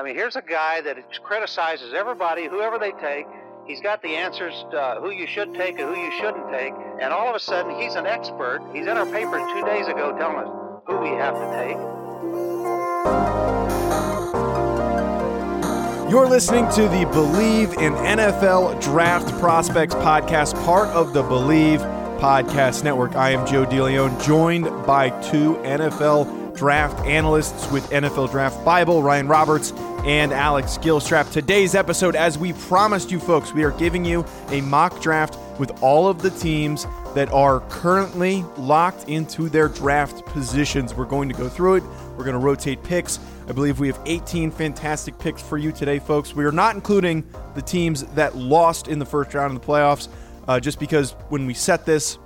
I mean, here's a guy that criticizes everybody, whoever they take. He's got the answers uh, who you should take and who you shouldn't take. And all of a sudden, he's an expert. He's in our paper two days ago telling us who we have to take. You're listening to the Believe in NFL Draft Prospects podcast, part of the Believe Podcast Network. I am Joe DeLeon, joined by two NFL draft analysts with NFL Draft Bible, Ryan Roberts and Alex Gilstrap. Today's episode, as we promised you folks, we are giving you a mock draft with all of the teams that are currently locked into their draft positions. We're going to go through it. We're going to rotate picks. I believe we have 18 fantastic picks for you today, folks. We are not including the teams that lost in the first round of the playoffs, uh, just because when we set this,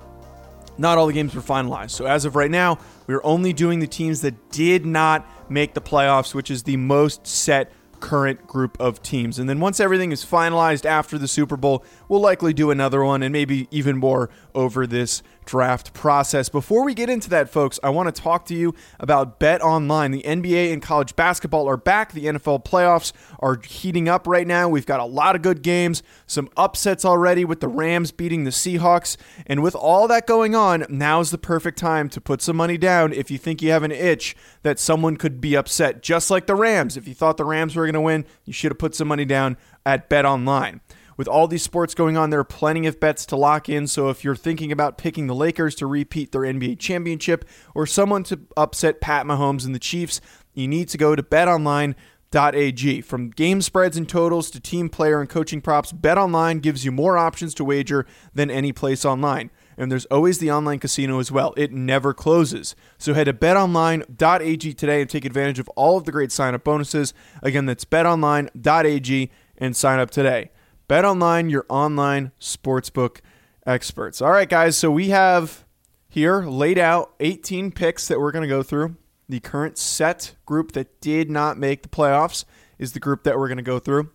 not all the games were finalized. So as of right now, we're only doing the teams that did not make the playoffs, which is the most set current group of teams. And then once everything is finalized after the Super Bowl, we'll likely do another one and maybe even more over this draft process. Before we get into that, folks, I want to talk to you about Bet Online. The NBA and college basketball are back. The NFL playoffs are heating up right now. We've got a lot of good games, some upsets already with the Rams beating the Seahawks. And with all that going on, now's the perfect time to put some money down if you think you have an itch that someone could be upset, just like the Rams. If you thought the Rams were going to win, you should have put some money down at Bet Online with all these sports going on, there are plenty of bets to lock in. So if you're thinking about picking the Lakers to repeat their NBA championship or someone to upset Pat Mahomes and the Chiefs, you need to go to betonline.ag. From game spreads and totals to team player and coaching props, BetOnline gives you more options to wager than any place online. And there's always the online casino as well. It never closes. So head to betonline.ag today and take advantage of all of the great sign up bonuses. Again, that's betonline.ag and sign up today. Bet online, your online sportsbook experts. All right, guys. So we have here laid out 18 picks that we're going to go through. The current set group that did not make the playoffs is the group that we're going to go through.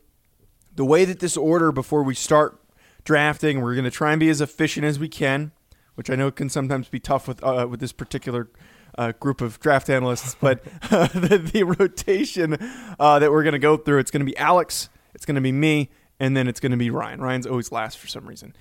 The way that this order before we start drafting, we're going to try and be as efficient as we can, which I know can sometimes be tough with uh, with this particular uh, group of draft analysts. But uh, the, the, rotation uh, that we're going to go through, it's going to be Alex, it's going to be me, and then it's going to be Ryan. Ryan's always last for some reason.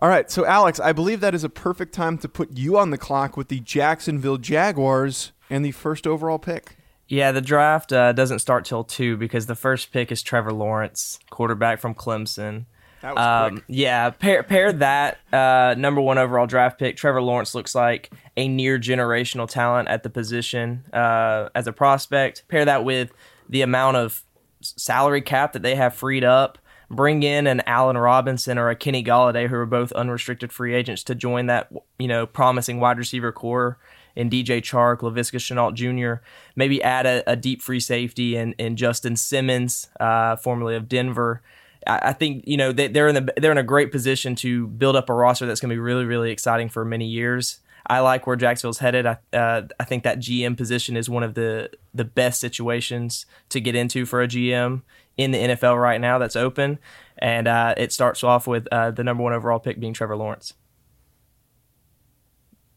All right, so Alex, I believe that is a perfect time to put you on the clock with the Jacksonville Jaguars and the first overall pick. Yeah, the draft uh, doesn't start till two because the first pick is Trevor Lawrence, quarterback from Clemson. That was um, quick. Yeah, pair, pair that uh, number one overall draft pick. Trevor Lawrence looks like a near generational talent at the position uh, as a prospect. Pair that with the amount of salary cap that they have freed up bring in an Allen Robinson or a Kenny Golladay, who are both unrestricted free agents, to join that you know promising wide receiver core in DJ Chark, Laviska Shenault Jr. Maybe add a, a, deep free safety in, in Justin Simmons, uh, formerly of Denver. I, I think you know they, they're in the they're in a great position to build up a roster that's going to be really really exciting for many years. I like where Jacksonville's headed. I, uh, I think that GM position is one of the the best situations to get into for a GM in the NFL right now that's open, and uh, it starts off with uh, the number one overall pick being Trevor Lawrence.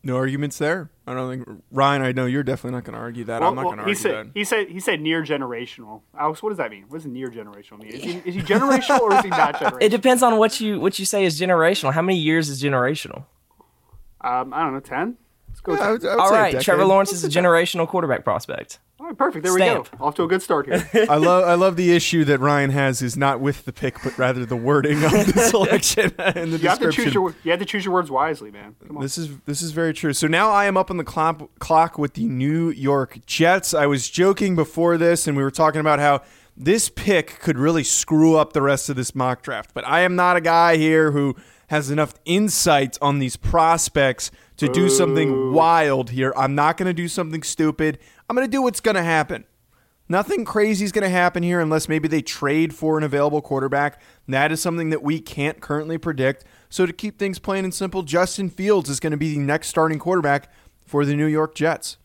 No arguments there. I don't think Ryan. I know you're definitely not going to argue that. Well, I'm not well, going to argue said, that. He said he said near generational. Alex, what does that mean? What does near generational mean? Is he, is he generational or is he not generational? It depends on what you what you say is generational. How many years is generational? Um, I don't know, ten. Let's go. Yeah, I would, I would All right, Trevor Lawrence is a generational quarterback prospect. All right, perfect. There Stamp. we go. Off to a good start here. I love I love the issue that Ryan has is not with the pick, but rather the wording of the selection and the you have description. to choose your you have to choose your words wisely, man. Come on. This is this is very true. So now I am up on the clock, clock with the New York Jets. I was joking before this, and we were talking about how this pick could really screw up the rest of this mock draft. But I am not a guy here who has enough insight on these prospects to do something wild here. I'm not going to do something stupid. I'm going to do what's going to happen. Nothing crazy is going to happen here unless maybe they trade for an available quarterback. That is something that we can't currently predict. So, to keep things plain and simple, Justin Fields is going to be the next starting quarterback for the New York Jets.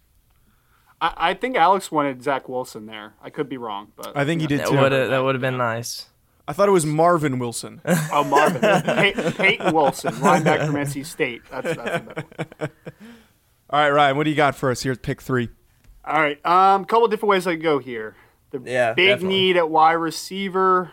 I, I think Alex wanted Zach Wilson there. I could be wrong, but I think he did That too. would that would have been nice. I thought it was Marvin Wilson. Oh, Marvin. Pey- Payton Wilson, linebacker from NC State. That's, that's a one. All right, Ryan, what do you got for us here at pick three? All right. Um, couple different ways I could go here. The Yeah, big definitely. need at wide receiver,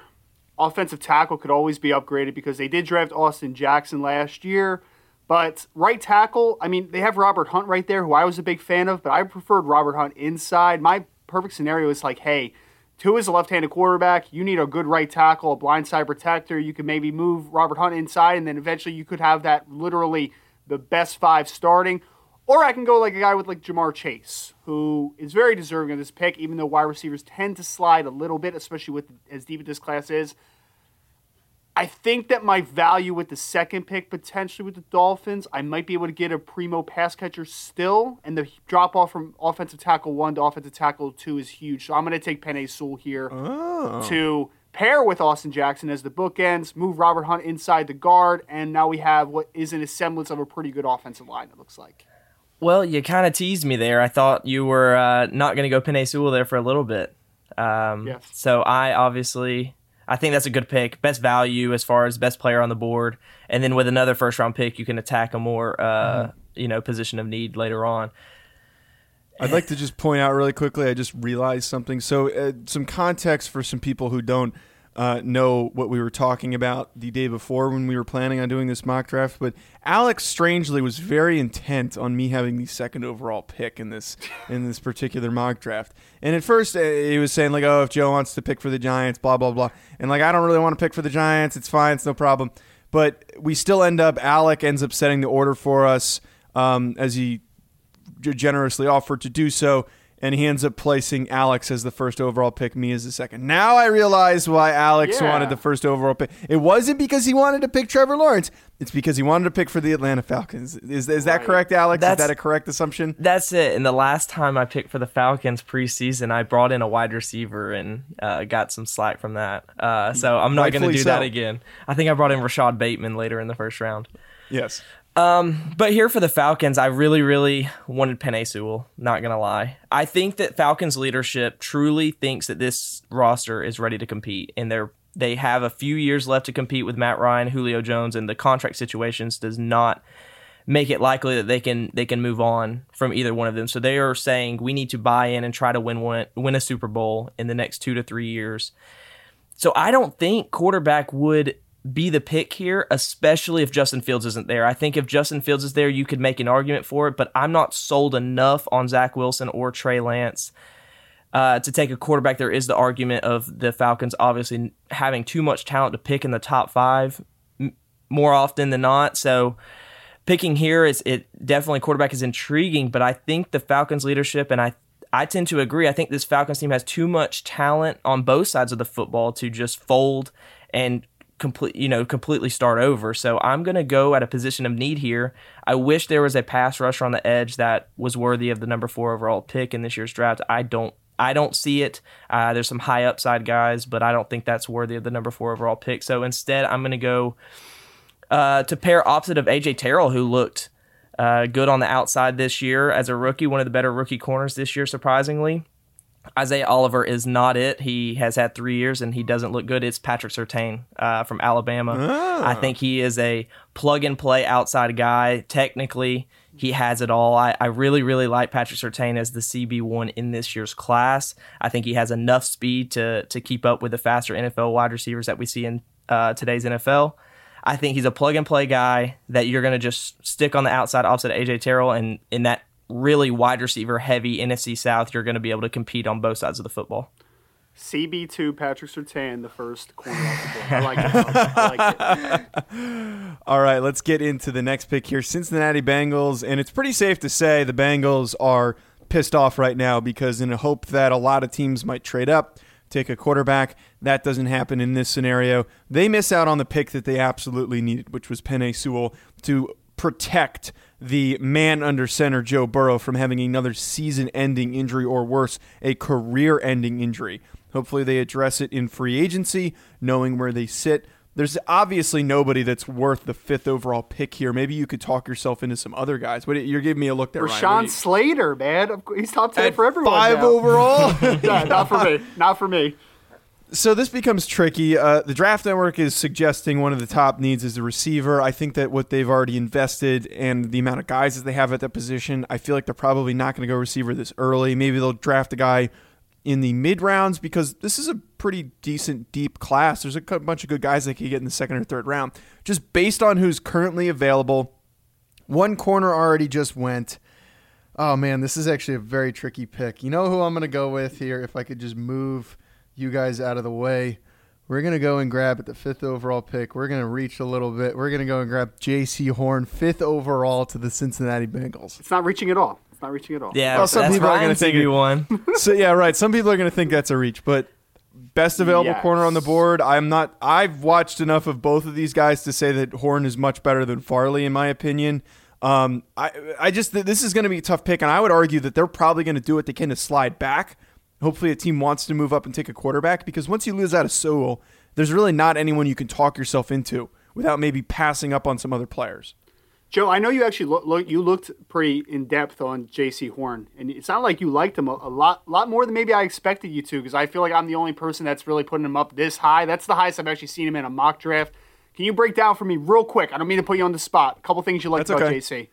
offensive tackle could always be upgraded because they did draft Austin Jackson last year. But right tackle, I mean, they have Robert Hunt right there, who I was a big fan of, but I preferred Robert Hunt inside. My perfect scenario is like, hey, two is a left-handed quarterback. You need a good right tackle, a blindside protector. You could maybe move Robert Hunt inside, and then eventually you could have that literally the best five starting. Or I can go like a guy with like Ja'Marr Chase, who is very deserving of this pick, even though wide receivers tend to slide a little bit, especially with as deep as this class is. I think that my value with the second pick, potentially with the Dolphins, I might be able to get a primo pass catcher still, and the drop off from offensive tackle one to offensive tackle two is huge. So I'm going to take Penei Sewell here oh. to pair with Austin Jackson as the book ends, move Robert Hunt inside the guard, and now we have what is an semblance of a pretty good offensive line. It looks like. Well, you kind of teased me there. I thought you were uh, not going to go Penei Sewell there for a little bit. Um, Yes. So I obviously, I think that's a good pick. Best value as far as best player on the board, and then with another first round pick, you can attack a more, uh, you know, position of need later on. I'd like to just point out really quickly. I just realized something. So, uh, some context for some people who don't uh, know what we were talking about the day before when we were planning on doing this mock draft. But Alex, strangely, was very intent on me having the second overall pick in this in this particular mock draft. And at first, uh, he was saying like, "Oh, if Joe wants to pick for the Giants, blah blah blah," and like, I don't really want to pick for the Giants. It's fine. It's no problem. But we still end up. Alec ends up setting the order for us um, as he generously offered to do so, and he ends up placing Alex as the first overall pick, me as the second. Now I realize why Alex Yeah. wanted the first overall pick. It wasn't because he wanted to pick Trevor Lawrence. It's because he wanted to pick for the Atlanta Falcons. Is, is that Right. correct, Alex? That's- is that a correct assumption? That's it. And the last time I picked for the Falcons preseason, I brought in a wide receiver and uh, got some slack from that. Uh, so I'm not going to Rightfully do that again. I think I brought in Rashod Bateman later in the first round. Yes. Um, but here for the Falcons, I really, really wanted Penei Sewell. Not gonna lie, I think that Falcons leadership truly thinks that this roster is ready to compete, and they're they have a few years left to compete with Matt Ryan, Julio Jones, and the contract situations does not make it likely that they can they can move on from either one of them. So they are saying we need to buy in and try to win one win a Super Bowl in the next two to three years. So I don't think quarterback would be the pick here, especially if Justin Fields isn't there. I think if Justin Fields is there, you could make an argument for it, but I'm not sold enough on Zach Wilson or Trey Lance uh, to take a quarterback. There is the argument of the Falcons obviously having too much talent to pick in the top five m- more often than not. So picking here is it definitely quarterback is intriguing, but I think the Falcons leadership and I I tend to agree. I think this Falcons team has too much talent on both sides of the football to just fold and complete you know completely start over. So I'm going to go at a position of need here. I wish there was a pass rusher on the edge that was worthy of the number 4 overall pick in this year's draft. I don't I don't see it. Uh, there's some high upside guys, but I don't think that's worthy of the number 4 overall pick. So instead, I'm going to go uh, to pair opposite of AJ Terrell, who looked uh, good on the outside this year as a rookie, one of the better rookie corners this year, surprisingly. Isaiah Oliver is not it. He has had three years and he doesn't look good. It's Patrick Surtain uh, from Alabama. I think he is a plug and play outside guy. Technically, he has it all. I, I really, really like Patrick Surtain as the CB1 in this year's class. I think he has enough speed to, to keep up with the faster NFL wide receivers that we see in uh, today's NFL. I think he's a plug and play guy that you're going to just stick on the outside opposite of AJ Terrell, and in that really wide receiver heavy NFC South, you're going to be able to compete on both sides of the football. CB2 Patrick Surtain, the first corner off the board. I like it. I like it. All right, let's get into the next pick here. Cincinnati Bengals, and it's pretty safe to say the Bengals are pissed off right now because in a hope that a lot of teams might trade up, take a quarterback, that doesn't happen in this scenario. They miss out on the pick that they absolutely needed, which was Penei Sewell to protect the man under center Joe Burrow from having another season-ending injury or worse, a career-ending injury. Hopefully, they address it in free agency, knowing where they sit. There's obviously nobody that's worth the fifth overall pick here. Maybe you could talk yourself into some other guys. But you're giving me a look there. Ryan. Rashawn Slater, man, he's top ten At for everyone. Five now. overall. yeah, not for me. Not for me. So this becomes tricky. Uh, the draft network is suggesting one of the top needs is the receiver. I think that what they've already invested and the amount of guys that they have at that position, I feel like they're probably not going to go receiver this early. Maybe they'll draft a guy in the mid rounds because this is a pretty decent deep class. There's a bunch of good guys they could get in the second or third round. Just based on who's currently available, one corner already just went. Oh man, this is actually a very tricky pick. You know who I'm going to go with here? If I could just move you guys out of the way. We're going to go and grab at the fifth overall pick. We're going to reach a little bit. We're going to go and grab Jaycee Horn, fifth overall to the Cincinnati Bengals. It's not reaching at all. It's not reaching at all. Yeah, Well, some that's people are gonna Ryan's think it- one. so yeah, right. Some people are going to think that's a reach, but best available Yes. corner on the board. I'm not. I've watched enough of both of these guys to say that Horn is much better than Farley, in my opinion. Um, I I just this is going to be a tough pick, and I would argue that they're probably going to do what they can to slide back. Hopefully, a team wants to move up and take a quarterback because once you lose out of Sewell, there's really not anyone you can talk yourself into without maybe passing up on some other players. Joe, I know you actually look, look you looked pretty in depth on Jaycee Horn, and it sounded like you liked him a, a lot, lot more than maybe I expected you to. Because I feel like I'm the only person that's really putting him up this high. That's the highest I've actually seen him in a mock draft. Can you break down for me real quick? I don't mean to put you on the spot. A couple things you liked That's about okay. Jaycee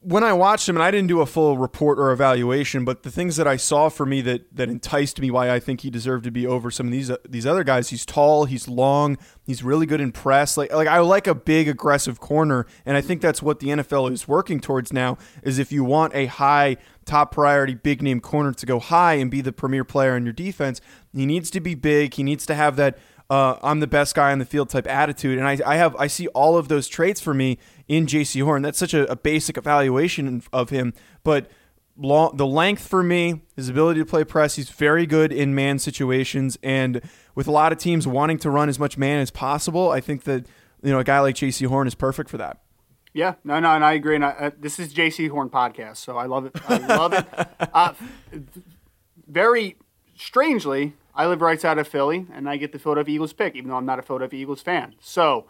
when I watched him, and I didn't do a full report or evaluation, but the things that I saw for me that that enticed me, why I think he deserved to be over some of these these other guys. He's tall, he's long, he's really good in press. Like like I like a big aggressive corner, and I think that's what the NFL is working towards now. Is if you want a high top priority big name corner to go high and be the premier player in your defense, he needs to be big. He needs to have that uh, I'm the best guy on the field type attitude. And I, I have I see all of those traits for me in Jaycee Horn. That's such a, a basic evaluation of him, but long, the length for me, his ability to play press, he's very good in man situations, and with a lot of teams wanting to run as much man as possible, I think that you know a guy like Jaycee Horn is perfect for that. Yeah, no, no, and I agree. And I, uh, this is Jaycee Horn podcast, so I love it. I love it. Uh, very strangely, I live right outside of Philly, and I get the Philadelphia Eagles pick, even though I'm not a Philadelphia Eagles fan. So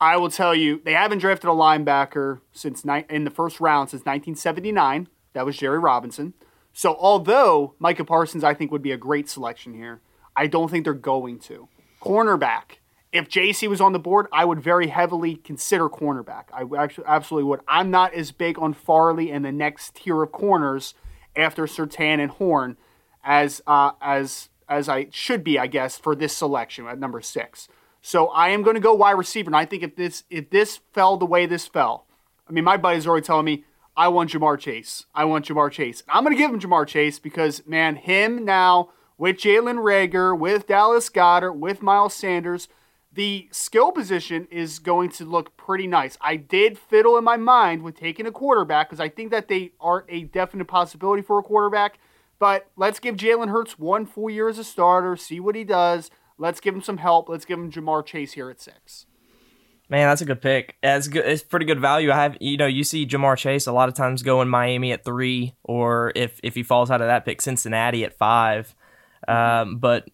I will tell you, they haven't drafted a linebacker since ni- in the first round since 1979. That was Jerry Robinson. So although Micah Parsons, I think, would be a great selection here, I don't think they're going to. Cornerback. If Jaycee was on the board, I would very heavily consider cornerback. I actually absolutely would. I'm not as big on Farley and the next tier of corners after Surtain and Horn as uh, as as I should be, I guess, for this selection at number six. So I am going to go wide receiver, and I think if this if this fell the way this fell, I mean, my buddies are already telling me I want Ja'Marr Chase. I want Ja'Marr Chase. I'm going to give him Ja'Marr Chase because man, him now with Jalen Reagor, with Dallas Goedert, with Miles Sanders, the skill position is going to look pretty nice. I did fiddle in my mind with taking a quarterback because I think that they are a definite possibility for a quarterback. But let's give Jalen Hurts one full year as a starter, see what he does. Let's give him some help. Let's give him Ja'Marr Chase here at six. Man, that's a good pick. That's good. It's pretty good value. I have, you know, you see Ja'Marr Chase a lot of times go in Miami at three, or if if he falls out of that pick, Cincinnati at five. Um, but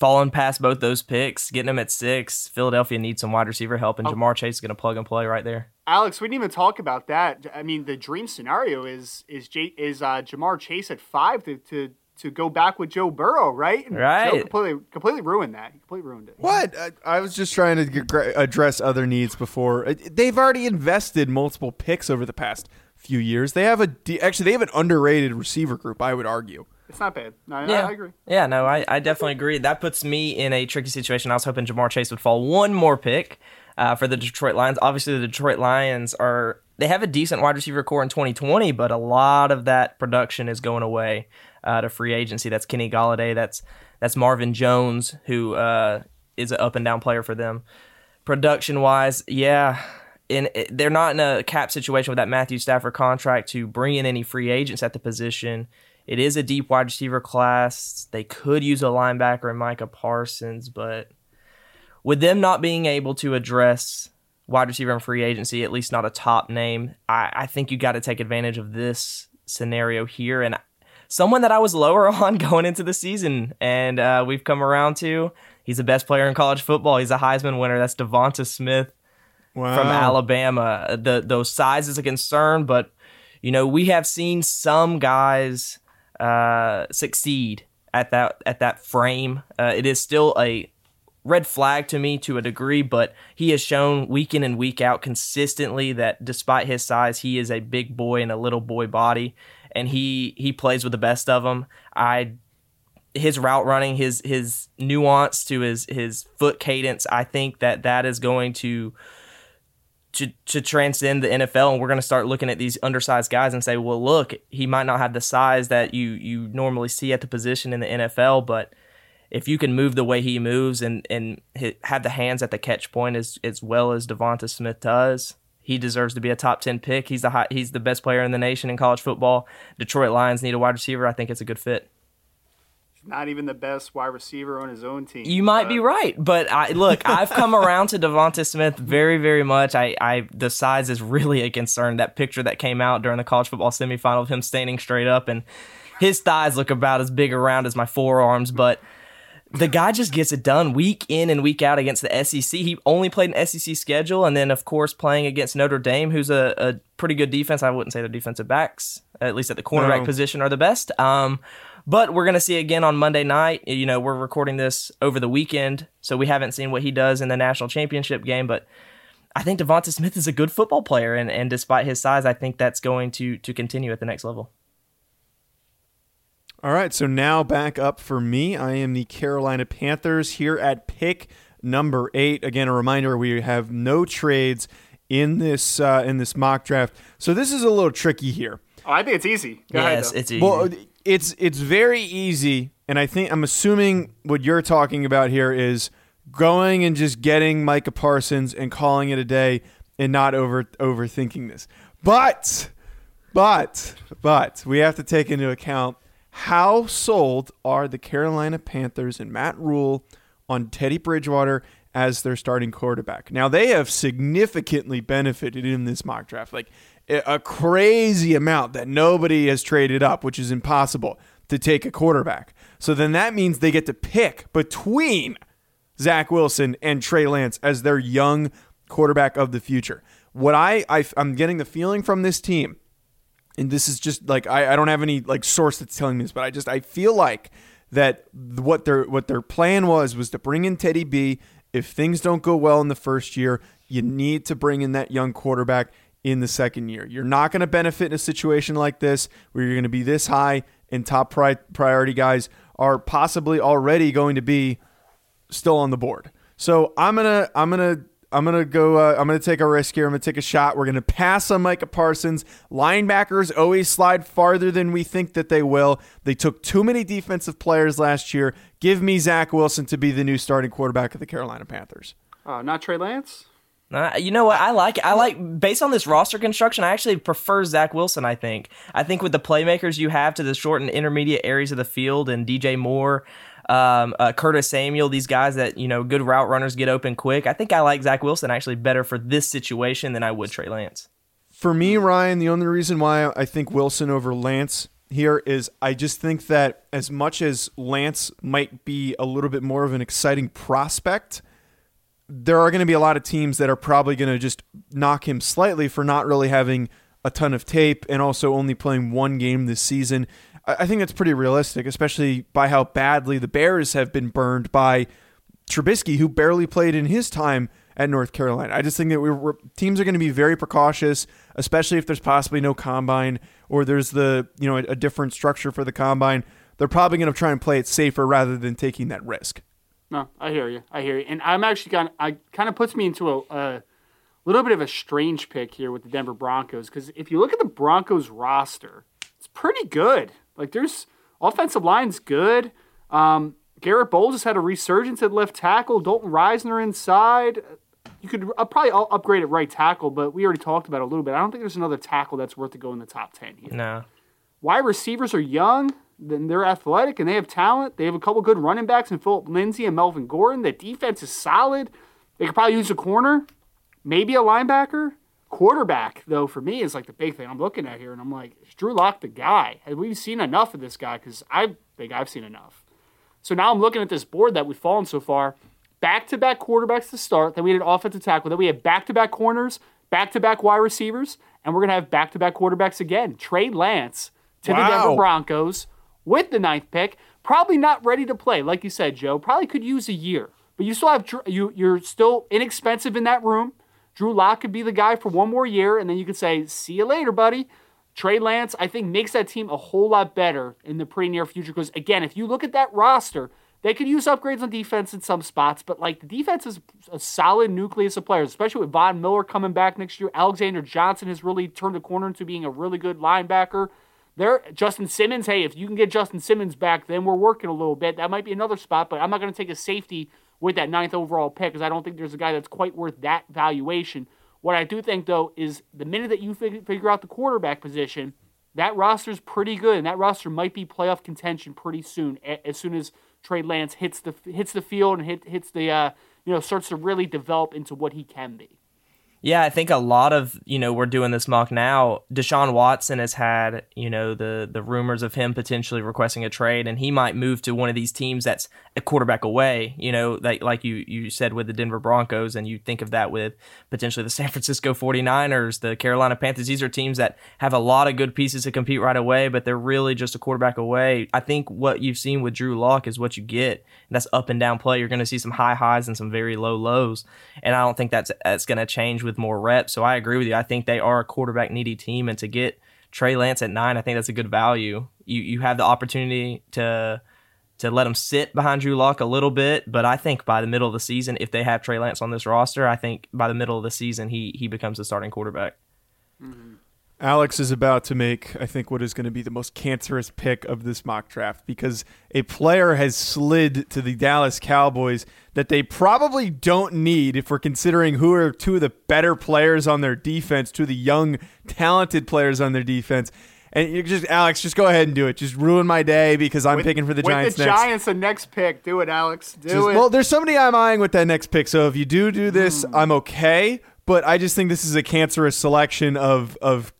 falling past both those picks, getting him at six, Philadelphia needs some wide receiver help, and Ja'Marr Chase is going to plug and play right there. Alex, we didn't even talk about that. I mean, the dream scenario is is J, is uh, Ja'Marr Chase at five to, to to go back with Joe Burrow, right? And Right. Joe completely completely ruined that. He completely ruined it. What? I, I was just trying to get, address other needs before. Uh, They've already invested multiple picks over the past few years. They have a actually they have an underrated receiver group. I would argue. It's not bad. No, I- Yeah, I agree. Yeah, no, I, I definitely agree. That puts me in a tricky situation. I was hoping Ja'Marr Chase would fall one more pick uh, for the Detroit Lions. Obviously, the Detroit Lions are they have a decent wide receiver core in 2020, but a lot of that production is going away uh, to free agency. That's Kenny Golladay. That's that's Marvin Jones, who uh, is an up and down player for them. Production wise, yeah. In, they're not in a cap situation with that Matthew Stafford contract to bring in any free agents at the position. It is a deep wide receiver class. They could use a linebacker in Micah Parsons, but with them not being able to address wide receiver in free agency, at least not a top name. I, I think you got to take advantage of this scenario here. And someone that I was lower on going into the season, and uh, we've come around to. He's the best player in college football. He's a Heisman winner. That's Devonta Smith Wow. from Alabama. The those size is a concern, but you know we have seen some guys uh, succeed at that at that frame. Uh, it is still a red flag to me to a degree, but he has shown week in and week out consistently that despite his size, he is a big boy in a little boy body, and he he plays with the best of them. I his route running, his his nuance to his his foot cadence, I think that that is going to to to transcend the NFL, and we're going to start looking at these undersized guys and say, well, look, he might not have the size that you you normally see at the position in the NFL, but if you can move the way he moves and and have the hands at the catch point as as well as Devonta Smith does, he deserves to be a top ten pick. He's the high, he's the best player in the nation in college football. Detroit Lions need a wide receiver. I think it's a good fit. Not even the best wide receiver on his own team. You might but- be right, but I look, I've come around to Devonta Smith very, very much. I, I, the size is really a concern. That picture that came out during the college football semifinal of him standing straight up, and his thighs look about as big around as my forearms, but. The guy just gets it done week in and week out against the SEC. He only played an SEC schedule, and then of course playing against Notre Dame, who's a, a pretty good defense. I wouldn't say their defensive backs, at least at the cornerback No. position, are the best. Um, but we're going to see again on Monday night. You know, we're recording this over the weekend, so we haven't seen what he does in the national championship game. But I think Devonta Smith is a good football player, and, and despite his size, I think that's going to to continue at the next level. All right, so now back up for me. I am the Carolina Panthers here at pick number eight. Again, a reminder: we have no trades in this uh, in this mock draft, so this is a little tricky here. Oh, I think it's easy. Go yes, though. it's easy. Well, it's it's very easy, and I think I'm assuming what you're talking about here is going and just getting Micah Parsons and calling it a day and not over overthinking this. But but but we have to take into account how sold are the Carolina Panthers and Matt Rhule on Teddy Bridgewater as their starting quarterback. Now they have significantly benefited in this mock draft. Like a crazy amount that nobody has traded up, which is impossible to take a quarterback. So then that means they get to pick between Zach Wilson and Trey Lance as their young quarterback of the future. What I, I I'm getting the feeling from this team, and this is just like I, I don't have any like source that's telling me this, but I just I feel like that what their what their plan was was to bring in Teddy B. If things don't go well in the first year, you need to bring in that young quarterback in the second year. You're not going to benefit in a situation like this where you're going to be this high and top pri- priority guys are possibly already going to be still on the board. So I'm gonna I'm gonna I'm gonna go. Uh, I'm gonna take a risk here. I'm gonna take a shot. We're gonna pass on Micah Parsons. Linebackers always slide farther than we think that they will. They took too many defensive players last year. Give me Zach Wilson to be the new starting quarterback of the Carolina Panthers. Uh, not Trey Lance. Uh, you know what? I like I like based on this roster construction. I actually prefer Zach Wilson. I think. I think with the playmakers you have to the short and intermediate areas of the field, and DJ Moore, um, uh, Curtis Samuel, these guys that you know, good route runners get open quick. I think I like Zach Wilson actually better for this situation than I would Trey Lance. For me, Ryan, the only reason why I think Wilson over Lance here is I just think that as much as Lance might be a little bit more of an exciting prospect, there are going to be a lot of teams that are probably going to just knock him slightly for not really having a ton of tape and also only playing one game this season. I think that's pretty realistic, especially by how badly the Bears have been burned by Trubisky, who barely played in his time at North Carolina. I just think that we we're, teams are going to be very precautious, especially if there's possibly no combine or there's the you know a, a different structure for the combine. They're probably going to try and play it safer rather than taking that risk. No, I hear you. I hear you. And I'm actually kind of, I kind of puts me into a, a little bit of a strange pick here with the Denver Broncos because if you look at the Broncos roster, it's pretty good. Like there's offensive line's good. Um, Garett Bolles has had a resurgence at left tackle. Dalton Risner inside. You could uh, probably all upgrade at right tackle, but we already talked about it a little bit. I don't think there's another tackle that's worth to go in the top ten here. No. Wide receivers are young, then they're athletic and they have talent. They have a couple good running backs in Philip Lindsay and Melvin Gordon. The defense is solid. They could probably use a corner. maybe a linebacker. Quarterback, though, for me is like the big thing I'm looking at here, and I'm like, is Drew Lock the guy? Have we seen enough of this guy? Because I think I've seen enough. So now I'm looking at this board that we've fallen so far. Back to back quarterbacks to start. Then we had an offensive tackle. Then we had back to back corners, back to back wide receivers, and we're gonna have back to back quarterbacks again. Trey Lance to Wow. the Denver Broncos with the ninth pick. Probably not ready to play, like you said, Joe. Probably could use a year, but you still have you. You're still inexpensive in that room. Drew Lock could be the guy for one more year, and then you could say, "See you later, buddy." Trey Lance, I think, makes that team a whole lot better in the pretty near future. Because again, if you look at that roster, they could use upgrades on defense in some spots, but like the defense is a solid nucleus of players, especially with Von Miller coming back next year. Alexander Johnson has really turned the corner into being a really good linebacker. There, Justin Simmons. Hey, if you can get Justin Simmons back, then we're working a little bit. That might be another spot, but I'm not going to take a safety with that ninth overall pick because I don't think there's a guy that's quite worth that valuation. What I do think though is the minute that you fig- figure out the quarterback position, that roster's pretty good, and that roster might be playoff contention pretty soon. As soon as Trey Lance hits the hits the field and hit, hits the uh, you know starts to really develop into what he can be. Yeah, I think a lot of you know we're doing this mock now. Deshaun Watson has had you know the the rumors of him potentially requesting a trade, and he might move to one of these teams that's a quarterback away. You know, like like you you said with the Denver Broncos, and you think of that with potentially the San Francisco 49ers, the Carolina Panthers. These are teams that have a lot of good pieces to compete right away, but they're really just a quarterback away. I think what you've seen with Drew Lock is what you get. That's up and down play. You're going to see some high highs and some very low lows, and I don't think that's that's going to change with more reps. So I agree with you. I think they are a quarterback needy team, and to get Trey Lance at nine, I think that's a good value. You you have the opportunity to to let him sit behind Drew Lock a little bit, but I think by the middle of the season, if they have Trey Lance on this roster, I think by the middle of the season he he becomes the starting quarterback. Mm-hmm. Alex is about to make, I think, what is going to be the most cancerous pick of this mock draft because a player has slid to the Dallas Cowboys that they probably don't need if we're considering who are two of the better players on their defense, two of the young, talented players on their defense. And you just, Alex, just go ahead and do it. Just ruin my day because I'm picking for the with Giants the next. Giants, the next pick. Do it, Alex. Do Just- it. well, there's somebody I'm eyeing with that next pick. So if you do do this, Hmm. I'm okay. But I just think this is a cancerous selection of of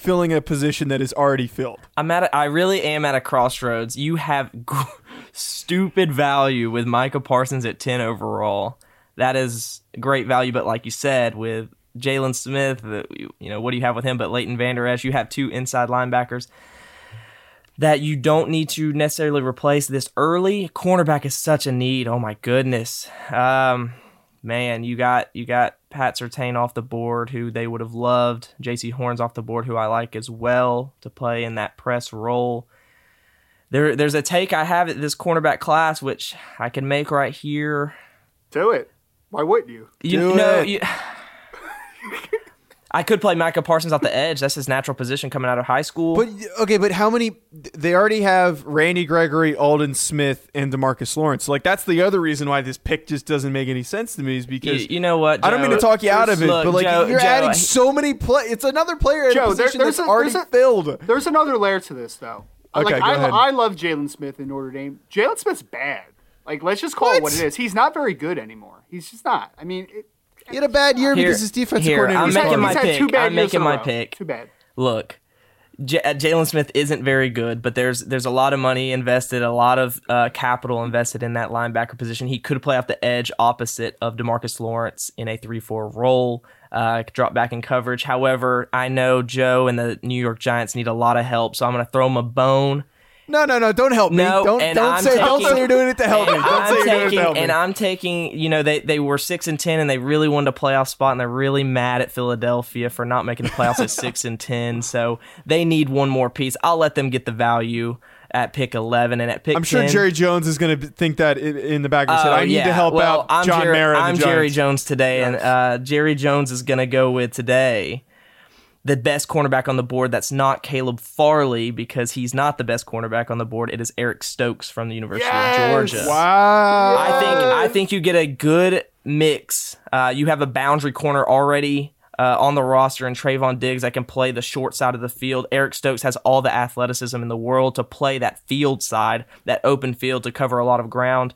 filling a position that is already filled. I'm at. A, I really am at a crossroads. You have g- stupid value with Micah Parsons at ten overall. That is great value, but like you said, with Jaylon Smith, the, you know what do you have with him? But Leighton Vander Esch, you have two inside linebackers that you don't need to necessarily replace this early. Cornerback is such a need. Oh my goodness. Um, man, you got you got Pat Surtain off the board, who they would have loved. Jaycee Horns off the board, who I like as well to play in that press role. There, there's a take I have at this cornerback class, which I can make right here. do it. Why wouldn't you? You Do know, it. you, I could play Micah Parsons off the edge. That's his natural position coming out of high school. But okay, but how many? They already have Randy Gregory, Aldon Smith, and Demarcus Lawrence. Like that's the other reason why this pick just doesn't make any sense to me is because you know what? I don't mean to talk you out of it, Look, but like Joe- you're Joe, adding so many play. It's another player at Joe, a there- there's that's a- already there's a- filled. There's another layer to this, though. Okay, like, go I, ahead. I love Jaylon Smith in Notre Dame. Jaylon Smith's bad. Like, let's just call it what What? it is. He's not very good anymore. He's just not. I mean, it, He had a bad year Here- because his defensive here, coordinator I'm making my pick. I'm making my pick. Too bad. look, J- uh, Jaylon Smith isn't very good, but there's there's a lot of money invested, a lot of uh, capital invested in that linebacker position. He could play off the edge opposite of Demarcus Lawrence in a three-four role, uh, drop back in coverage. However, I know Joe and the New York Giants need a lot of help, so I'm going to throw him a bone. No, no, no! Don't help me! Don't don't I'm say don't say you're doing it to help me. Don't I'm say you're doing it taking, to help me. and I'm taking, you know, they, they were six and ten, and they really wanted a playoff spot, and they're really mad at Philadelphia for not making the playoffs at six and ten. So they need one more piece. I'll let them get the value at pick eleven and at pick. I'm sure 10, Jerry Jones is going to think that in, in the back of his head. Oh, I need yeah. to help well, out I'm John Jerry, Mara. I'm Jerry Jones today, and uh, Jerry Jones is going to go with today the best cornerback on the board. That's not Caleb Farley because he's not the best cornerback on the board. It is Eric Stokes from the University Yes! of Georgia. Wow! I think I think you get a good mix. Uh, you have a boundary corner already uh, on the roster, and Trevon Diggs that can play the short side of the field. Eric Stokes has all the athleticism in the world to play that field side, that open field to cover a lot of ground.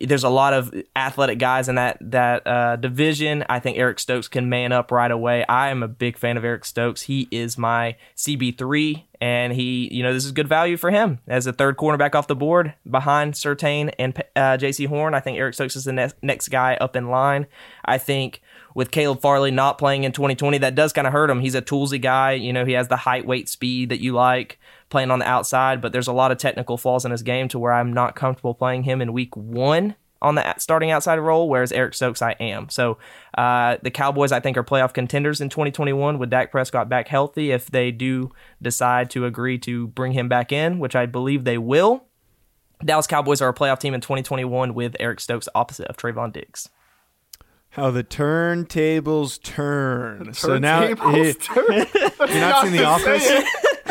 There's a lot of athletic guys in that that uh, division. I think Eric Stokes can man up right away. I am a big fan of Eric Stokes. He is my CB three, and he, you know, this is good value for him as a third cornerback off the board behind Surtain and uh, Jaycee Horn. I think Eric Stokes is the ne- next guy up in line. I think with Caleb Farley not playing in 2020, that does kind of hurt him. He's a toolsy guy. You know, he has the height, weight, speed that you like playing on the outside, but there's a lot of technical flaws in his game to where I'm not comfortable playing him in week one on the starting outside role, whereas Eric Stokes I am. So uh, the Cowboys I think are playoff contenders in 2021 with Dak Prescott back healthy. If they do decide to agree to bring him back in, which I believe they will, Dallas Cowboys are a playoff team in 2021 with Eric Stokes opposite of Trevon Diggs. How the turntables turn. so now Turntables turn. you're not seen The Office.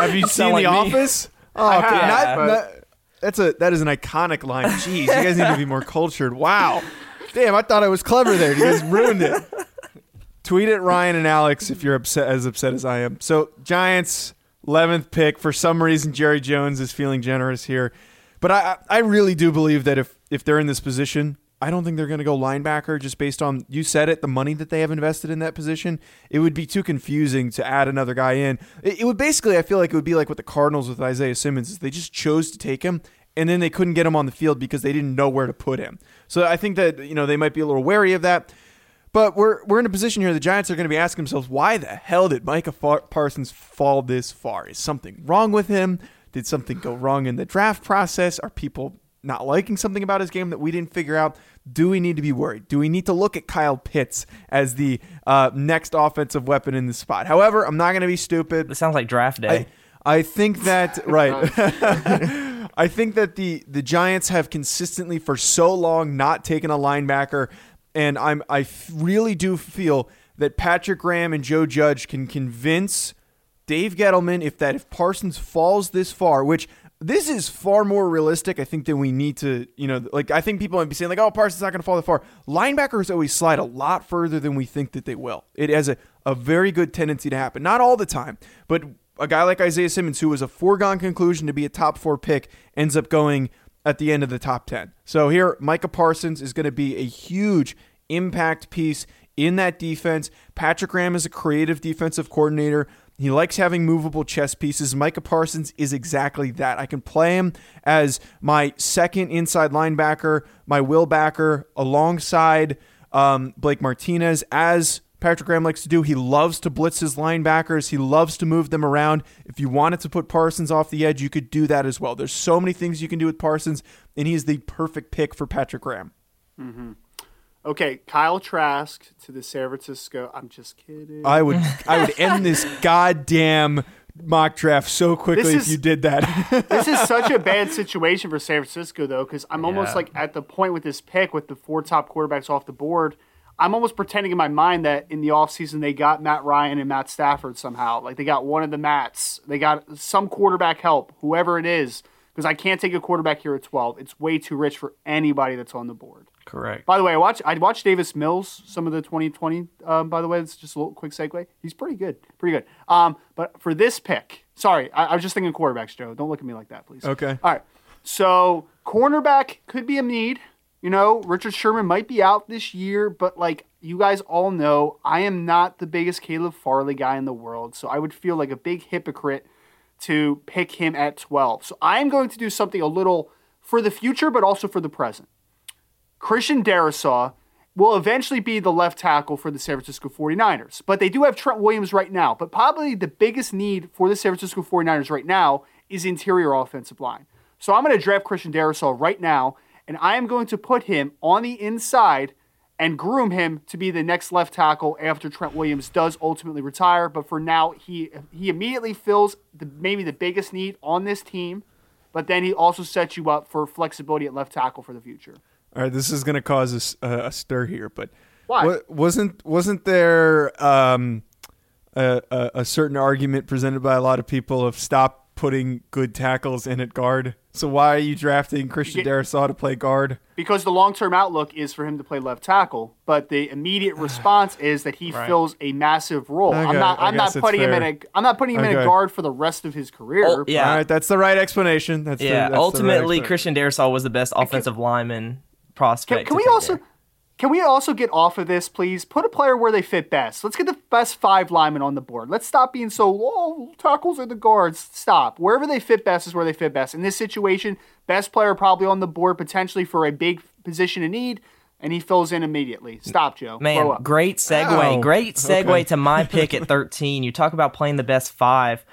Have you seen like The me. Office? Oh, I okay. have, Not- but- not- that's a that is an iconic line. Jeez, you guys need to be more cultured. Wow. Damn, I thought I was clever there. You guys ruined it. Tweet at Ryan and Alex if you're upset as upset as I am. So Giants, eleventh pick. For some reason, Jerry Jones is feeling generous here, but I I really do believe that if if they're in this position, I don't think they're going to go linebacker just based on you said it, the money that they have invested in that position. It would be too confusing to add another guy in. It, it would basically, I feel like it would be like what the Cardinals with Isaiah Simmons is. They just chose to take him. And then they couldn't get him on the field because they didn't know where to put him. So I think that you know they might be a little wary of that. But we're we're in a position here. The Giants are going to be asking themselves, why the hell did Micah Parsons fall this far? Is something wrong with him? Did something go wrong in the draft process? Are people not liking something about his game that we didn't figure out? Do we need to be worried? Do we need to look at Kyle Pitts as the uh, next offensive weapon in the spot? However, I'm not going to be stupid. This sounds like draft day. I, I think that right. I think that the the Giants have consistently for so long not taken a linebacker, and I'm I really do feel that Patrick Graham and Joe Judge can convince Dave Gettleman if that if Parsons falls this far, which this is far more realistic, I think, than we need to, you know, like I think people might be saying like, oh, Parsons not going to fall that far. Linebackers always slide a lot further than we think that they will. It has a, a very good tendency to happen. Not all the time, but a guy like Isaiah Simmons, who was a foregone conclusion to be a top four pick, ends up going at the end of the top 10. So here, Micah Parsons is going to be a huge impact piece in that defense. Patrick Graham is a creative defensive coordinator. He likes having movable chess pieces. Micah Parsons is exactly that. I can play him as my second inside linebacker, my will backer, alongside um, Blake Martinez, as Patrick Graham likes to do. He loves to blitz his linebackers. He loves to move them around. If you wanted to put Parsons off the edge, you could do that as well. There's so many things you can do with Parsons, and he's the perfect pick for Patrick Graham. Okay, Kyle Trask to the San Francisco. I'm just kidding. I would I would end this goddamn mock draft so quickly This if you did that. this is such a bad situation for San Francisco, though, because I'm almost Yeah. like at the point with this pick with the four top quarterbacks off the board. I'm almost pretending in my mind that in the offseason they got Matt Ryan and Matt Stafford somehow. Like they got one of the Mats. They got some quarterback help, whoever it is, because I can't take a quarterback here at 12. It's way too rich for anybody that's on the board. Correct. By the way, I watch I watched Davis Mills some of the 2020. Um, by the way, it's just a little quick segue. He's pretty good, pretty good. Um, but for this pick, sorry, I, I was just thinking quarterbacks, Joe. Don't look at me like that, please. Okay. All right. So cornerback could be a need. You know, Richard Sherman might be out this year, but like you guys all know, I am not the biggest Caleb Farley guy in the world. So I would feel like a big hypocrite to pick him at 12. So I'm going to do something a little for the future, but also for the present. Christian Darrisaw will eventually be the left tackle for the San Francisco 49ers. But they do have Trent Williams right now. But probably the biggest need for the San Francisco 49ers right now is interior offensive line. So I'm going to draft Christian Darrisaw right now, and I am going to put him on the inside and groom him to be the next left tackle after Trent Williams does ultimately retire. But for now, he he immediately fills the, maybe the biggest need on this team. But then he also sets you up for flexibility at left tackle for the future. All right, this is going to cause a stir here, but Why? wa- wasn't wasn't there um, a, a, a certain argument presented by a lot of people of stop putting good tackles in at guard? So why are you drafting Christian get- Darrisaw to play guard? because the long-term outlook is for him to play left tackle, but the immediate response is that he fills a massive role. Okay, I'm not. I I'm not putting him in a. I'm not putting him in a guard for the rest of his career. Oh, yeah. All right, that's the right explanation. That's the- Yeah, that's the right ultimately, explanation. Christian Darrisaw was the best offensive lineman prospect. Can, can we also there. can we also get off of this, please? Put a player where they fit best. Let's get the best five linemen on the board. Let's stop being so oh tackles are the guards. Stop. Wherever they fit best is where they fit best. In this situation, best player probably on the board potentially for a big position in need, and he fills in immediately. Stop, Joe. Man, great segue. Ow. Great segue Okay. to my pick at 13. You talk about playing the best five.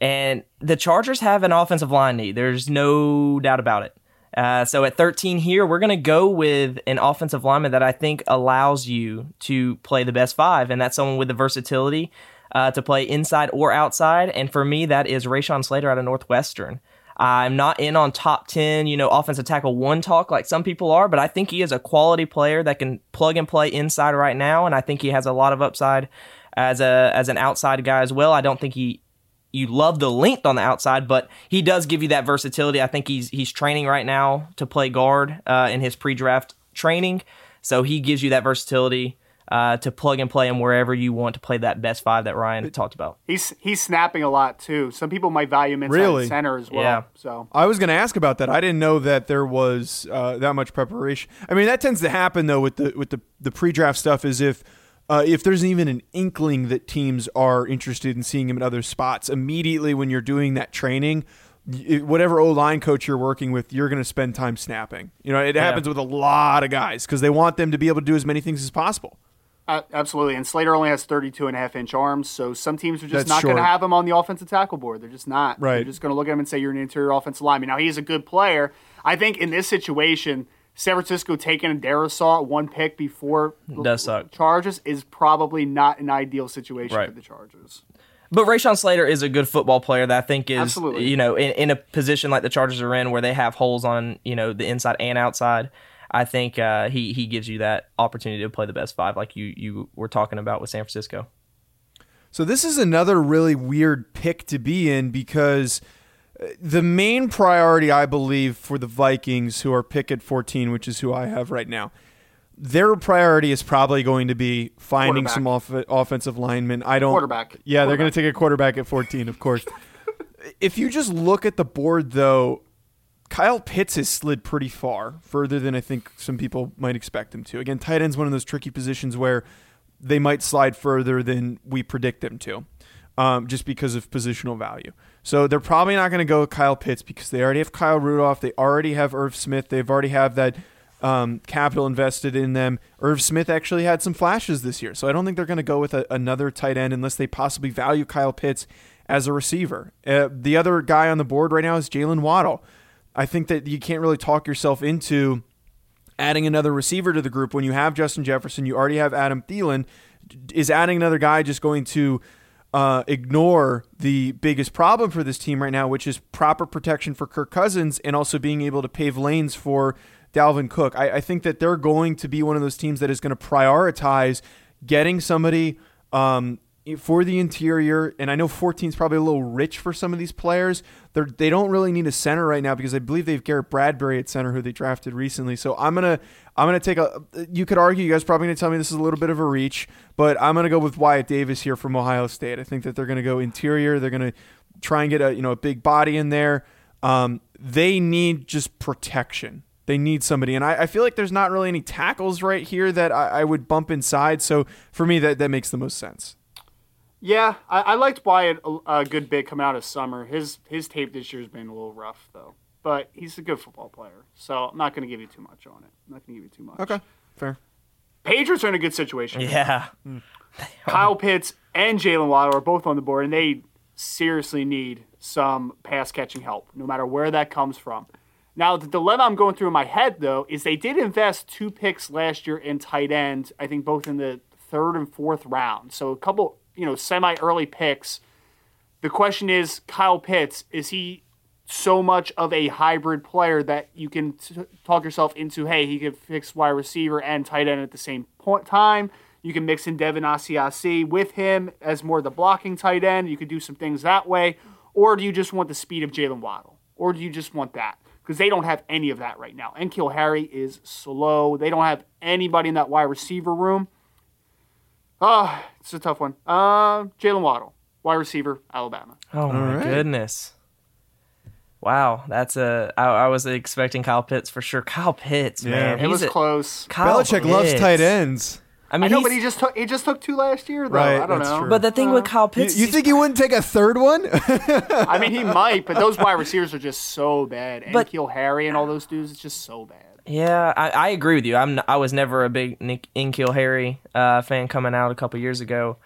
And the Chargers have an offensive line need. There's no doubt about it. Uh, so at 13 here, we're going to go with an offensive lineman that I think allows you to play the best five, and that's someone with the versatility uh, to play inside or outside. And for me, that is Rashawn Slater out of Northwestern. I'm not in on top 10, you know, offensive tackle one talk like some people are, but I think he is a quality player that can plug and play inside right now, and I think he has a lot of upside as a as an outside guy as well. I don't think he you love the length on the outside, but he does give you that versatility. I think he's he's training right now to play guard uh, in his pre-draft training, so he gives you that versatility uh, to plug and play him wherever you want to play that best five that Ryan talked about. He's he's snapping a lot too. Some people might value him inside Really? center as well. Yeah. So I was going to ask about that. I didn't know that there was uh, that much preparation. I mean, that tends to happen though with the with the the pre-draft stuff. Is if uh, if there's even an inkling that teams are interested in seeing him at other spots, immediately when you're doing that training, whatever O line coach you're working with, you're going to spend time snapping. You know, it happens with a lot of guys because they want them to be able to do as many things as possible. Uh, absolutely. And Slater only has 32 and a half inch arms, so some teams are just That's not going to have him on the offensive tackle board. They're just not. Right. They're just going to look at him and say, you're an interior offensive lineman. Now, he's a good player. I think in this situation, San Francisco taking a Darrisaw at one pick before Does suck. Chargers is probably not an ideal situation Right. for the Chargers. But Rashawn Slater is a good football player that I think is, Absolutely. you know, in, in a position like the Chargers are in where they have holes on, you know, the inside and outside. I think uh, he he gives you that opportunity to play the best five, like you you were talking about with San Francisco. So this is another really weird pick to be in because the main priority, I believe, for the Vikings, who are pick at 14, which is who I have right now, their priority is probably going to be finding some off- offensive linemen. I don't. Quarterback. Yeah, they're going to take a quarterback at 14, of course. if you just look at the board, though, Kyle Pitts has slid pretty far, further than I think some people might expect him to. Again, tight end's one of those tricky positions where they might slide further than we predict them to, um, just because of positional value. So they're probably not going to go with Kyle Pitts because they already have Kyle Rudolph. They already have Irv Smith. They've already have that um, capital invested in them. Irv Smith actually had some flashes this year, so I don't think they're going to go with a, another tight end unless they possibly value Kyle Pitts as a receiver. Uh, the other guy on the board right now is Jaylen Waddle. I think that you can't really talk yourself into adding another receiver to the group when you have Justin Jefferson, you already have Adam Thielen. Is adding another guy just going to uh, ignore the biggest problem for this team right now, which is proper protection for Kirk Cousins and also being able to pave lanes for Dalvin Cook? I, I think that they're going to be one of those teams that is going to prioritize getting somebody um, for the interior. And I know 14 is probably a little rich for some of these players. They're, they don't really need a center right now because I believe they have Garrett Bradbury at center, who they drafted recently. So I'm gonna I'm gonna take a. You could argue you guys probably gonna tell me this is a little bit of a reach, but I'm gonna go with Wyatt Davis here from Ohio State. I think that they're gonna go interior. They're gonna try and get a you know a big body in there. Um, they need just protection. They need somebody, and I, I feel like there's not really any tackles right here that I, I would bump inside. So for me, that that makes the most sense. Yeah, I, I liked Wyatt a, a good bit coming out of summer. His his tape this year has been a little rough though, but he's a good football player. So I'm not going to give you too much on it. I'm not going to give you too much. Okay, fair. Patriots are in a good situation. Yeah, Kyle Pitts and Jaylen Waddle are both on the board, and they seriously need some pass catching help, no matter where that comes from. Now, the dilemma I'm going through in my head, though, is they did invest two picks last year in tight end, I think both in the third and fourth round. So a couple, you know, semi early picks. The question is Kyle Pitts, is he so much of a hybrid player that you can t- talk yourself into, hey, he could fix wide receiver and tight end at the same point time. You can mix in Devin Asiasi with him as more the blocking tight end. You could do some things that way. Or do you just want the speed of Jaylen Waddle? Or do you just want that? Because they don't have any of that right now. And Kill Harry is slow. They don't have anybody in that wide receiver room. Ah, it's a tough one. Uh, Jaylen Waddle, wide receiver, Alabama. Oh my right. goodness. Wow, that's a. I, I was expecting Kyle Pitts for sure. Kyle Pitts, Yeah. man, It was a- close. Kyle Belichick loves tight ends. I mean, I know, but he just took he just took two last year though. Right, I don't know. true. But the thing with Kyle Pitts, you is think he wouldn't take a third one? I mean, he might, but those wide receivers are just so bad. And But- Keel Harry and all those dudes, it's just so bad. Yeah, I, I agree with you. I'm I was never a big Nick N'Keal Harry uh, fan coming out a couple years ago,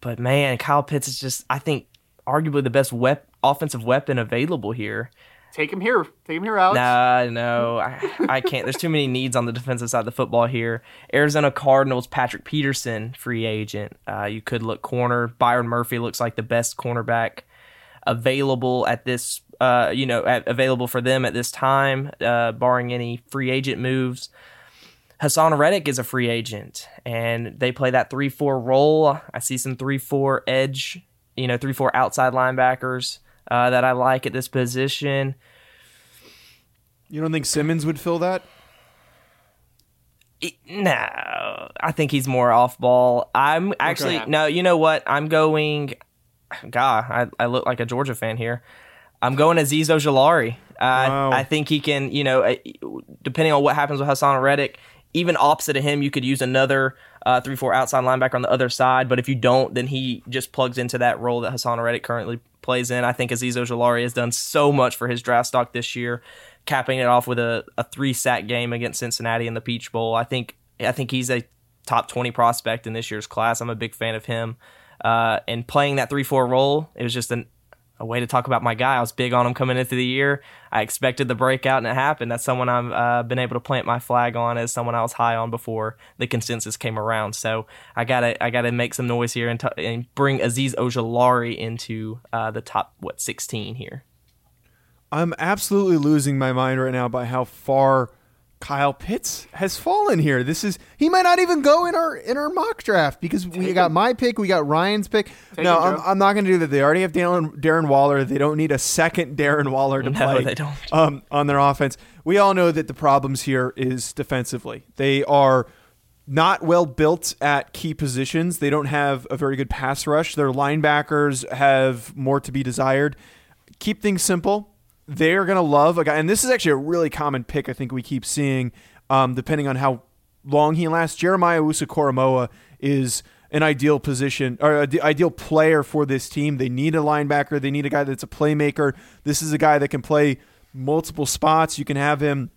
but man, Kyle Pitts is just I think arguably the best wep- offensive weapon available here. Take him here. Take him here, Alex. Nah, no, I, I can't. There's too many needs on the defensive side of the football here. Arizona Cardinals, Patrick Peterson, free agent. Uh, you could look corner. Byron Murphy looks like the best cornerback available at this. Uh, you know, at, available for them at this time, uh, barring any free agent moves. Haason Reddick is a free agent, and they play that three-four role. I see some three-four edge, you know, three-four outside linebackers uh, that I like at this position. you don't think Simmons would fill that? No, I think he's more off ball. I'm actually Okay. no. You know what? I'm going. God, I, I look like a Georgia fan here. I'm going Azeez Ojulari. Uh, Wow. I think he can. You know, depending on what happens with Haason Reddick, even opposite of him, you could use another uh, three four outside linebacker on the other side. But if you don't, then he just plugs into that role that Haason Reddick currently plays in. I think Azeez Ojulari has done so much for his draft stock this year, capping it off with a, a three sack game against Cincinnati in the Peach Bowl. I think I think he's a top twenty prospect in this year's class. I'm a big fan of him. Uh, and playing that three four role, it was just an, a way to talk about my guy. I was big on him coming into the year. I expected the breakout, and it happened. That's someone I've uh, been able to plant my flag on as someone I was high on before the consensus came around. So I gotta I gotta make some noise here and, t- and bring Azeez Ojulari into uh, the top what 16 here. I'm absolutely losing my mind right now by how far Kyle Pitts has fallen here. This is he might not even go in our in our mock draft because we got my pick, we got Ryan's pick. no, him, I'm, I'm not going to do that. They already have Darren, Darren Waller. They don't need a second Darren Waller to No, play. they don't. Um, on their offense, we all know that the problems here is defensively. They are not well built at key positions. They don't have a very good pass rush. Their linebackers have more to be desired. Keep things simple. They're going to love a guy, and this is actually a really common pick I think we keep seeing, um, depending on how long he lasts. Jeremiah Usa is an ideal position or an ideal player for this team. They need a linebacker. They need a guy that's a playmaker. This is a guy that can play multiple spots. You can have him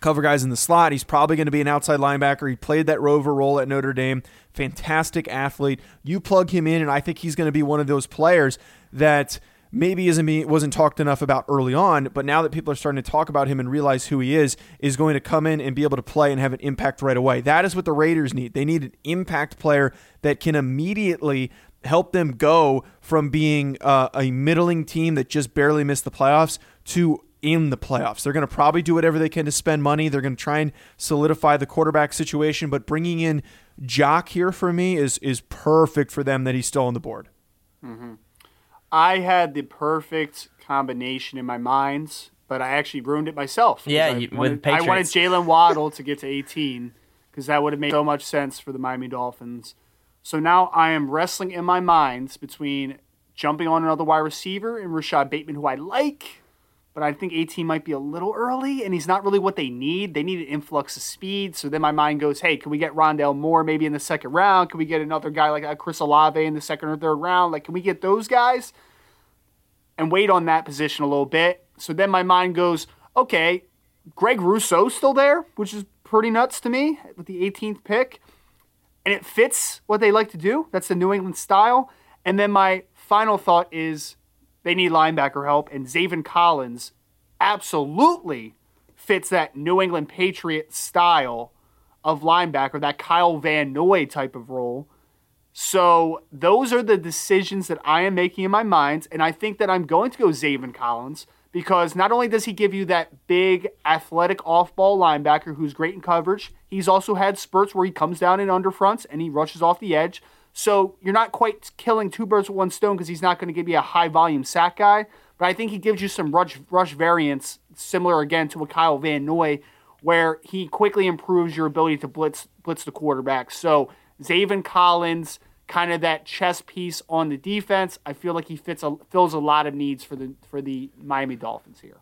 cover guys in the slot. He's probably going to be an outside linebacker. He played that rover role at Notre Dame. Fantastic athlete. You plug him in, and I think he's going to be one of those players that maybe isn't being, wasn't talked enough about early on, but now that people are starting to talk about him and realize who he is, is going to come in and be able to play and have an impact right away. That is what the Raiders need. They need an impact player that can immediately help them go from being uh, a middling team that just barely missed the playoffs to in the playoffs. They're going to probably do whatever they can to spend money. They're going to try and solidify the quarterback situation, but bringing in Jock here for me is is perfect for them that he's still on the board. I had the perfect combination in my mind, but I actually ruined it myself. Yeah, I you- with wanted, I wanted Jaylen Waddle to get to 18 because that would have made so much sense for the Miami Dolphins. So now I am wrestling in my mind between jumping on another wide receiver and Rashod Bateman, who I like, but I think 18 might be a little early, and he's not really what they need. They need an influx of speed. So then my mind goes, hey, can we get Rondale Moore maybe in the second round? Can we get another guy like uh, Chris Olave in the second or third round? Like, can we get those guys? and wait on that position a little bit. So then my mind goes, okay, Greg Rousseau's still there, which is pretty nuts to me with the 18th pick. And it fits what they like to do. That's the New England style. And then my final thought is they need linebacker help, and Zaven Collins absolutely fits that New England Patriot style of linebacker, that Kyle Van Noy type of role. So those are the decisions that I am making in my mind, and I think that I'm going to go Zaven Collins because not only does he give you that big athletic off-ball linebacker who's great in coverage, he's also had spurts where he comes down in underfronts and he rushes off the edge. So you're not quite killing two birds with one stone because he's not going to give you a high volume sack guy, but I think he gives you some rush rush variance similar again to a Kyle Van Noy, where he quickly improves your ability to blitz blitz the quarterback. So Zaven Collins, kind of that chess piece on the defense. I feel like he fits a, fills a lot of needs for the for the Miami Dolphins here.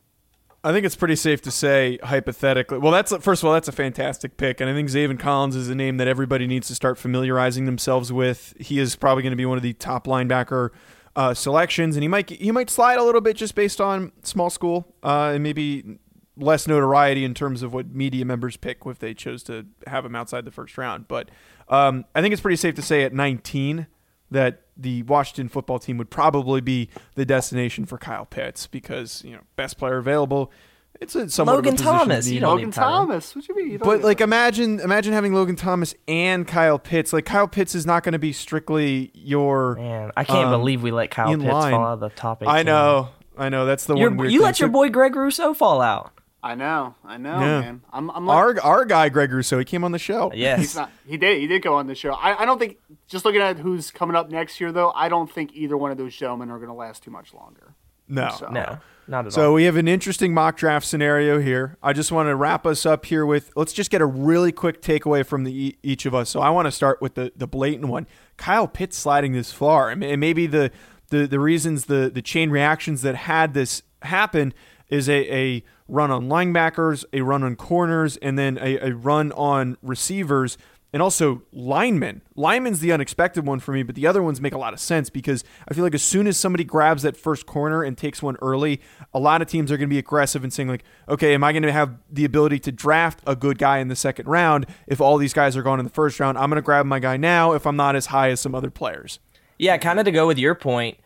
I think it's pretty safe to say, hypothetically. Well, that's first of all, that's a fantastic pick, and I think Zaven Collins is a name that everybody needs to start familiarizing themselves with. He is probably going to be one of the top linebacker uh, selections, and he might he might slide a little bit just based on small school uh, and maybe less notoriety in terms of what media members pick if they chose to have him outside the first round. But um, I think it's pretty safe to say at 19 that the Washington football team would probably be the destination for Kyle Pitts because you know best player available. It's a somewhat Logan of a position Thomas, need. you don't Logan need Thomas, what do you mean? You don't But like him. imagine imagine having Logan Thomas and Kyle Pitts. Like Kyle Pitts is not going to be strictly your. Man, I can't um, believe we let Kyle Pitts line. fall out of the top 18. I know, I know. That's the Your- one. Weird you thing. let your boy Greg Rousseau fall out. I know, I know, Yeah. man. I'm, I'm like, our our guy Greg Rousseau. He came on the show. He's Yes. not. He did. He did go on the show. I, I don't think. Just looking at who's coming up next year, though, I don't think either one of those gentlemen are going to last too much longer. No. So- No, not at So all. So we have an interesting mock draft scenario here. I just want to wrap us up here with let's just get a really quick takeaway from the e- each of us. So I want to start with the the blatant one. Kyle Pitts sliding this far, and and maybe the the the reasons the the chain reactions that had this happen is a a run on linebackers, a run on corners, and then a, a run on receivers and also linemen. Linemen's the unexpected one for me, but the other ones make a lot of sense because I feel like as soon as somebody grabs that first corner and takes one early, a lot of teams are going to be aggressive and saying like, okay, am I going to have the ability to draft a good guy in the second round if all these guys are gone in the first round? I'm going to grab my guy now if I'm not as high as some other players. Yeah, kind of to go with your point,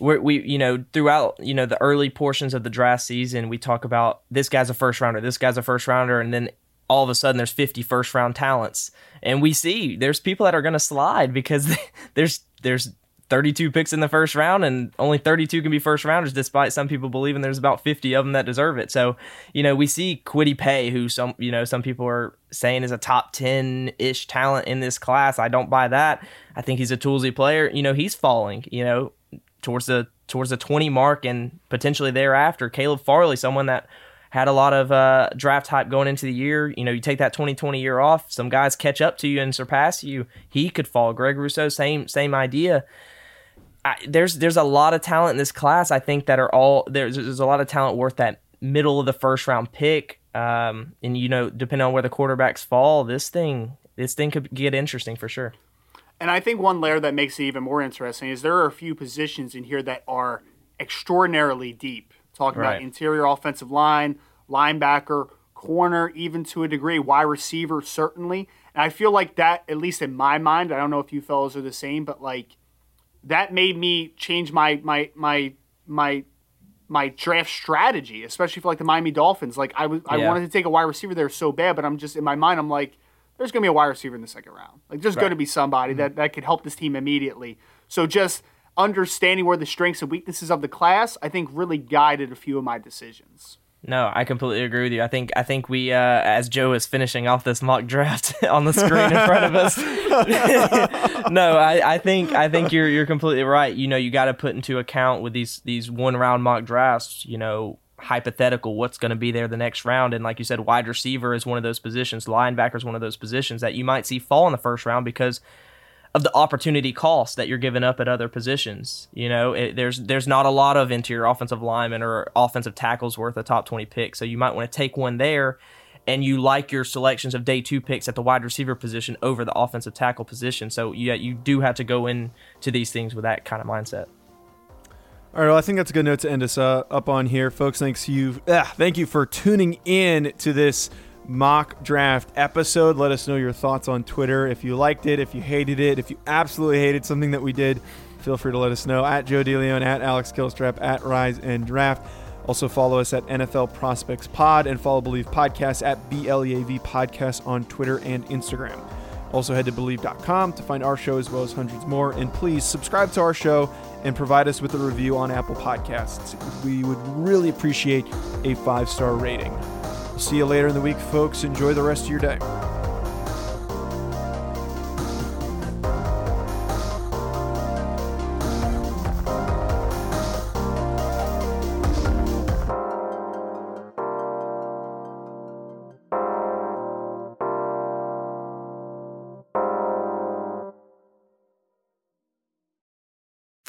we we you know throughout you know the early portions of the draft season, we talk about this guy's a first rounder, this guy's a first rounder, and then all of a sudden there's 50 first round talents, and we see there's people that are going to slide because there's there's 32 picks in the first round and only 32 can be first rounders despite some people believing there's about 50 of them that deserve it. So you know we see Kwity Paye who some you know some people are saying is a top 10-ish talent in this class. I don't buy that. I think he's a toolsy player. You know he's falling you know towards the towards the 20 mark and potentially thereafter Caleb Farley someone that had a lot of uh, draft hype going into the year. You know, you take that 2020 year off, some guys catch up to you and surpass you. He could fall. Greg Rousseau, same same idea. I, there's there's a lot of talent in this class. I think that are all there's there's a lot of talent worth that middle of the first round pick. Um, and you know, depending on where the quarterbacks fall, this thing this thing could get interesting for sure. And I think one layer that makes it even more interesting is there are a few positions in here that are extraordinarily deep. Talking Right. about interior offensive line, linebacker, corner, even to a degree, wide receiver, certainly. And I feel like that, at least in my mind, I don't know if you fellows are the same, but like that made me change my my my my my draft strategy, especially for like the Miami Dolphins. Like I was I wanted to take a wide receiver there so bad, but I'm just in my mind I'm like, there's gonna be a wide receiver in the second round. Like there's gonna be somebody that, that could help this team immediately. So just understanding where the strengths and weaknesses of the class, I think really guided a few of my decisions. No, I completely agree with you. I think I think we, uh, as Joe is finishing off this mock draft on the screen in front of us. no, I, I think I think you're you're completely right. You know, you got to put into account with these these one round mock drafts. You know, hypothetical what's going to be there the next round, and like you said, wide receiver is one of those positions. Linebacker is one of those positions that you might see fall in the first round because of the opportunity cost that you're giving up at other positions. You know, it, there's there's not a lot of interior offensive linemen or offensive tackles worth a top 20 pick, so you might want to take one there. And you like your selections of day two picks at the wide receiver position over the offensive tackle position. So yeah, you do have to go into these things with that kind of mindset. All right, well, I think that's a good note to end us uh, up on here, folks. Thanks you, ah, thank you for tuning in to this mock draft episode. Let us know your thoughts on Twitter. If you liked it, if you hated it, if you absolutely hated something that we did, feel free to let us know at Joe DeLeon, at Alex Killstrap, at Rise and Draft. Also follow us at NFL Prospects Pod and follow Believe Podcast at BLEAV Podcast on Twitter and Instagram. Also, head to Believe.com to find our show as well as hundreds more. And please subscribe to our show and provide us with a review on Apple Podcasts. We would really appreciate a five star rating. See you later in the week, folks. Enjoy the rest of your day.